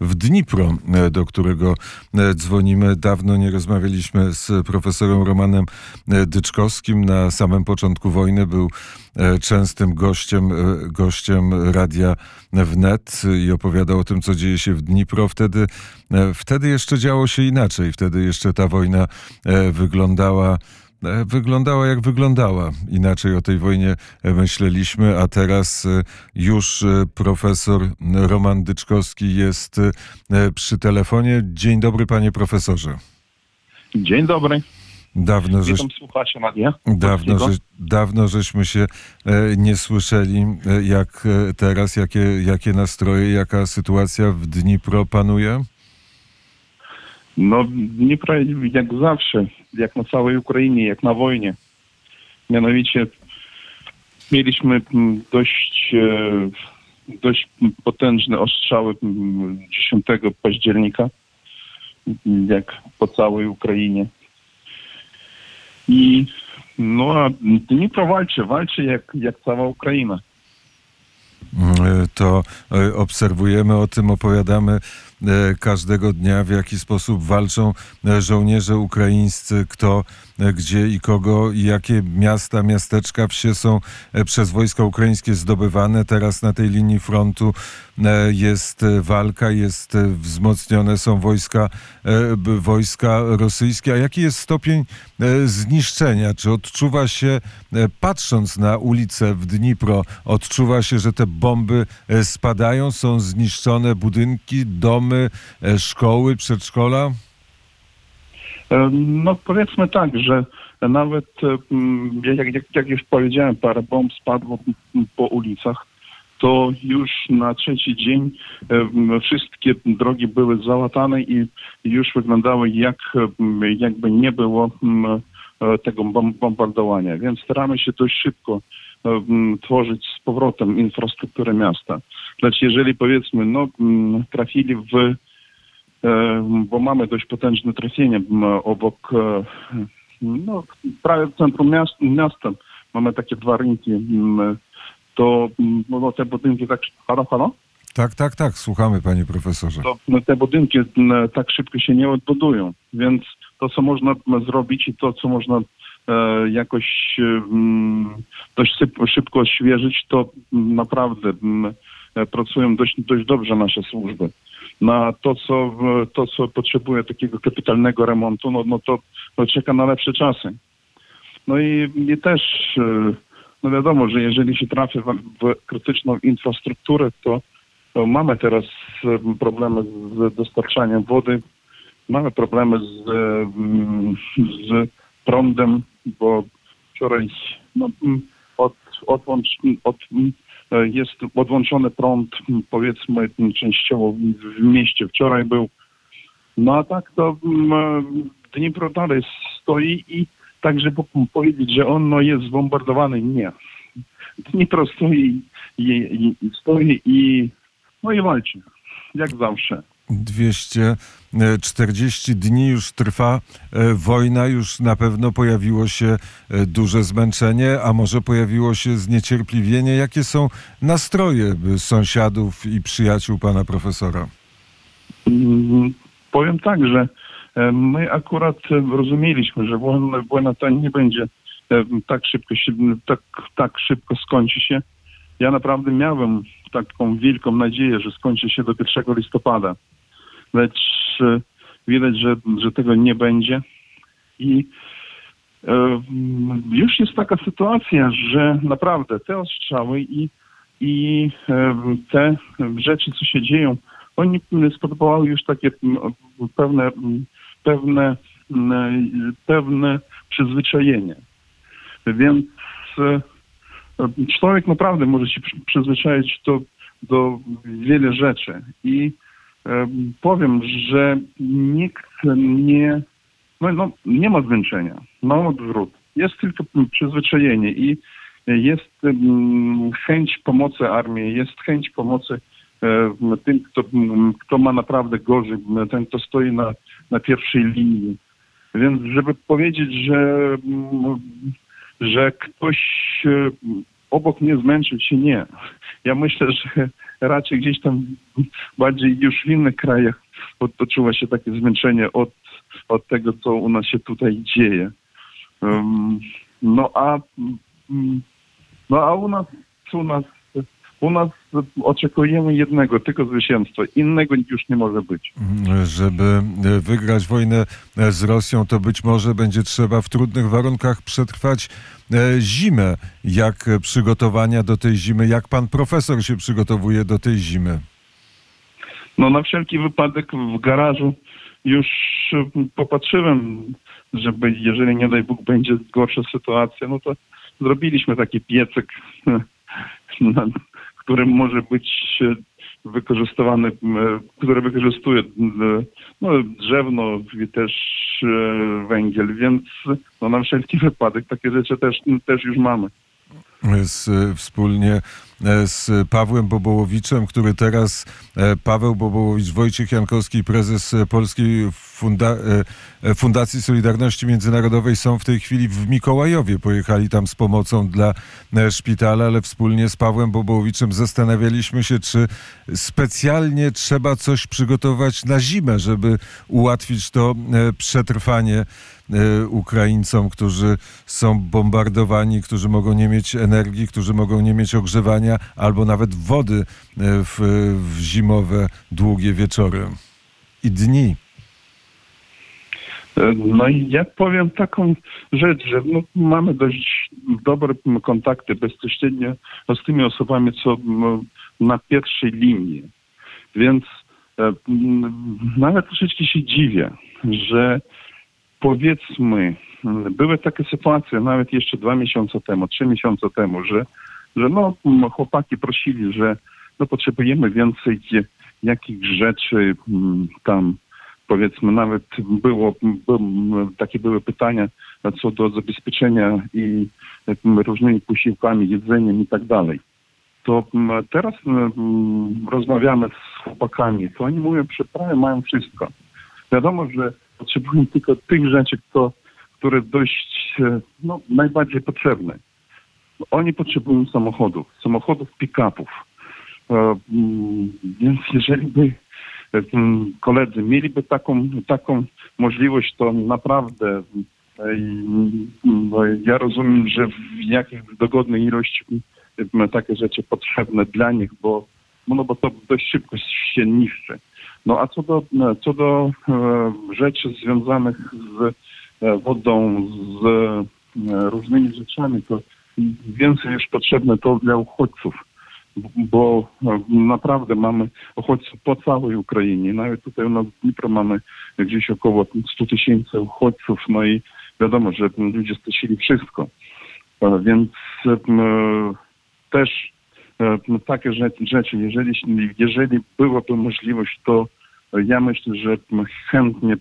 w Dnipro, do którego dzwonimy. Dawno nie rozmawialiśmy z profesorem Romanem Dyczkowskim. Na samym początku wojny był częstym gościem, gościem radia wnet i opowiadał o tym, co dzieje się w Dnipro. Wtedy, wtedy jeszcze działo się inaczej. Wtedy jeszcze ta wojna wyglądała E, wyglądała jak wyglądała. Inaczej o tej wojnie myśleliśmy, a teraz e, już e, profesor Roman Dyczkowski jest przy telefonie. Dzień dobry, panie profesorze. Dzień dobry. Dawno, żeś. Dawno, że, dawno żeśmy się nie słyszeli, jak teraz, jakie, jakie nastroje, jaka sytuacja w Dnipro panuje? No, Dnipro jak zawsze, jak na całej Ukrainie, jak na wojnie. Mianowicie mieliśmy dość, e, dość potężne ostrzały 10 października, jak po całej Ukrainie. I no a Dnipro walczy, walczy jak, jak cała Ukraina. Mm, to e, obserwujemy, o tym opowiadamy E, każdego dnia, w jaki sposób walczą e, żołnierze ukraińscy, kto, e, gdzie i kogo i jakie miasta, miasteczka, wsie są przez wojska ukraińskie zdobywane. Teraz na tej linii frontu jest walka, jest wzmocnione są wojska, wojska rosyjskie. A jaki jest stopień zniszczenia? Czy odczuwa się, patrząc na ulicę w Dnipro, odczuwa się, że te bomby spadają, są zniszczone budynki, domy, domy, e, szkoły, przedszkola? E, no powiedzmy tak, że nawet e, jak, jak, jak już powiedziałem, parę bomb spadło po ulicach, to już na trzeci dzień wszystkie drogi były załatane i już wyglądały jak, jakby nie było tego bombardowania. Więc staramy się dość szybko tworzyć z powrotem infrastrukturę miasta. Lecz jeżeli powiedzmy, no, trafili w, e, bo mamy dość potężne trafienie obok, e, no, prawie w centrum miast, miasta, mamy takie dwa rynki, to no, te budynki tak, halo, halo? Tak, tak, tak, słuchamy panie profesorze. To, no, te budynki tak szybko się nie odbudują, więc to, co można zrobić i to, co można jakoś dość szybko odświeżyć, to naprawdę E, pracują dość, dość dobrze nasze służby. Na to, co, to, co potrzebuje takiego kapitalnego remontu, no, no to, to czeka na lepsze czasy. No i, i też, e, no wiadomo, że jeżeli się trafi w, w krytyczną infrastrukturę, to, to mamy teraz e, problemy z dostarczaniem wody, mamy problemy z, z prądem, bo wczoraj no, od, od, od, E, jest odłączony prąd, powiedzmy, częściowo w mieście. Wczoraj był. No a tak to Dnipro dalej stoi i tak, żeby powiedzieć, że on no, jest zbombardowany, nie. Dnipro stoi i, i, stoi i no i walczy, jak zawsze. 240 dni już trwa e, wojna, już na pewno pojawiło się e, duże zmęczenie, a może pojawiło się zniecierpliwienie. Jakie są nastroje sąsiadów i przyjaciół pana profesora? Mm, powiem tak, że e, my akurat rozumieliśmy, że wojna ta nie będzie tak szybko się, tak, tak szybko skończy się. Ja naprawdę miałem taką wielką nadzieję, że skończy się do 1 listopada lecz e, widać, że, że tego nie będzie. I e, już jest taka sytuacja, że naprawdę te ostrzały i, i e, te rzeczy, co się dzieją, oni spodobały już takie pewne, pewne, pewne przyzwyczajenie. Więc człowiek naprawdę może się przyzwyczaić do, do wiele rzeczy. I powiem, że nikt nie, no, no, nie ma zmęczenia, ma odwrót. Jest tylko przyzwyczajenie i jest chęć pomocy armii, jest chęć pomocy tym, kto, kto ma naprawdę gorzej, ten, kto stoi na, na pierwszej linii. Więc żeby powiedzieć, że, że ktoś obok mnie zmęczył się, nie. Ja myślę, że raczej gdzieś tam bardziej już w innych krajach odczuwa się takie zmęczenie od, od tego, co u nas się tutaj dzieje. Um, no a mm, no a u nas, u nas u nas oczekujemy jednego, tylko zwycięstwa. Innego już nie może być. Żeby wygrać wojnę z Rosją, to być może będzie trzeba w trudnych warunkach przetrwać e, zimę. Jak przygotowania do tej zimy? Jak pan profesor się przygotowuje do tej zimy? No na wszelki wypadek w garażu już popatrzyłem, żeby jeżeli nie daj Bóg będzie gorsza sytuacja, no to zrobiliśmy taki piecek który może być e, wykorzystywany, które wykorzystuje no, drzewno i też e, węgiel, więc no, na wszelki wypadek takie rzeczy też, też już mamy. Wspólnie E, z Pawłem Bobołowiczem, który teraz e, Paweł Bobołowicz, Wojciech Jankowski, prezes Polskiej Funda e, Fundacji Solidarności Międzynarodowej są w tej chwili w Mikołajowie. Pojechali tam z pomocą dla szpitala, ale wspólnie z Pawłem Bobołowiczem zastanawialiśmy się, czy specjalnie trzeba coś przygotować na zimę, żeby ułatwić to przetrwanie Ukraińcom, którzy są bombardowani, którzy mogą nie mieć energii, którzy mogą nie mieć ogrzewania albo nawet wody e, w, w zimowe, długie wieczory i dni. E, no i ja powiem taką rzecz, że no, mamy dość dobre kontakty bezpośrednio z tymi osobami, co na pierwszej linii. Więc e, nawet troszeczkę się dziwię, że powiedzmy, były takie sytuacje nawet jeszcze dwa miesiące temu, trzy miesiące temu, że że no chłopaki prosili, że no potrzebujemy więcej jakichś rzeczy tam powiedzmy nawet było, takie były pytania co do zabezpieczenia i różnymi posiłkami, jedzeniem i tak dalej. To teraz rozmawiamy z chłopakami, to oni mówią, że prawie mają wszystko. Wiadomo, że potrzebują tylko tych rzeczy, które dość e, no, najbardziej potrzebne. Oni potrzebują samochodów, samochodów pick-upów. E, mm, więc jeżeli by e, koledzy mieliby taką, taką możliwość, to naprawdę e, no, ja rozumiem, że w jakiejś dogodnej ilości takie rzeczy potrzebne dla nich, bo, no bo to dość szybko się niszczy. No a co do, co do rzeczy związanych z wodą, z różnymi rzeczami, to więcej jest potrzebne to dla uchodźców, bo no, naprawdę mamy uchodźców po całej Ukrainie. Nawet tutaj u nas w Dnipro mamy gdzieś około 100 tysięcy uchodźców, no i wiadomo, że ludzie stracili wszystko. E, więc e, też e, takie rzeczy, jeżeli, jeżeli byłaby możliwość, to ja myślę, że chętnie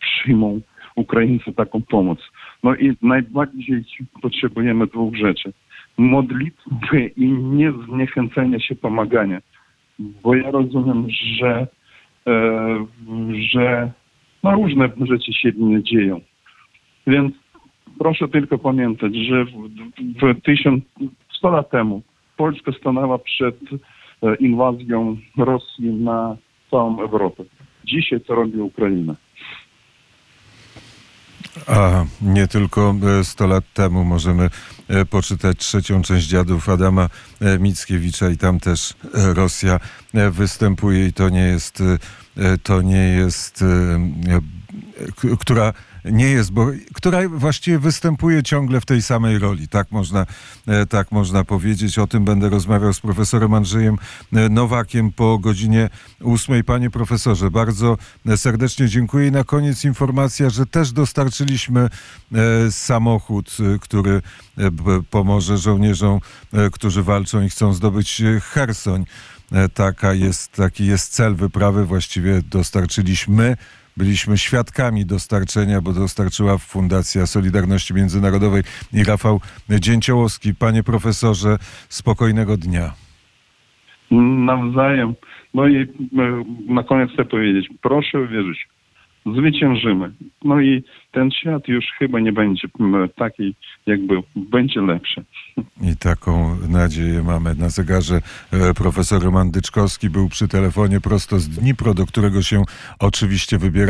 przyjmą Ukraińcy taką pomoc. No i najbardziej potrzebujemy dwóch rzeczy. Modlitwy i nie zniechęcenia się pomagania. Bo ja rozumiem, że, e, że no różne rzeczy się dzieją. Więc proszę tylko pamiętać, że w, w 1100 lat temu Polska stanęła przed e, inwazją Rosji na całą Europę. Dzisiaj to robi Ukraina. A nie tylko 100 lat temu możemy e, poczytać trzecią część dziadów Adama e, Mickiewicza i tam też e, Rosja występuje i to nie jest, to nie jest, która nie jest, bo która właściwie występuje ciągle w tej samej roli. Tak można, e, tak można powiedzieć. O tym będę rozmawiał z profesorem Andrzejem e, Nowakiem po godzinie ósmej. Panie profesorze, bardzo serdecznie dziękuję. I na koniec informacja, że też dostarczyliśmy e, samochód, który pomoże żołnierzom, którzy walczą i chcą zdobyć Hersoń. Taka jest, taki jest cel wyprawy. Właściwie dostarczyliśmy byliśmy świadkami dostarczenia, bo dostarczyła Fundacja Solidarności Międzynarodowej i Rafał Dzięciołowski. Panie profesorze, spokojnego dnia. Nawzajem. No i e, na koniec chcę powiedzieć, proszę uwierzyć, zwyciężymy. No i ten świat już chyba nie będzie taki, jak był. Będzie lepszy. I taką nadzieję mamy na zegarze. E, Profesor Roman Dyczkowski był przy telefonie prosto z Dnipro, do którego się oczywiście wybieramy.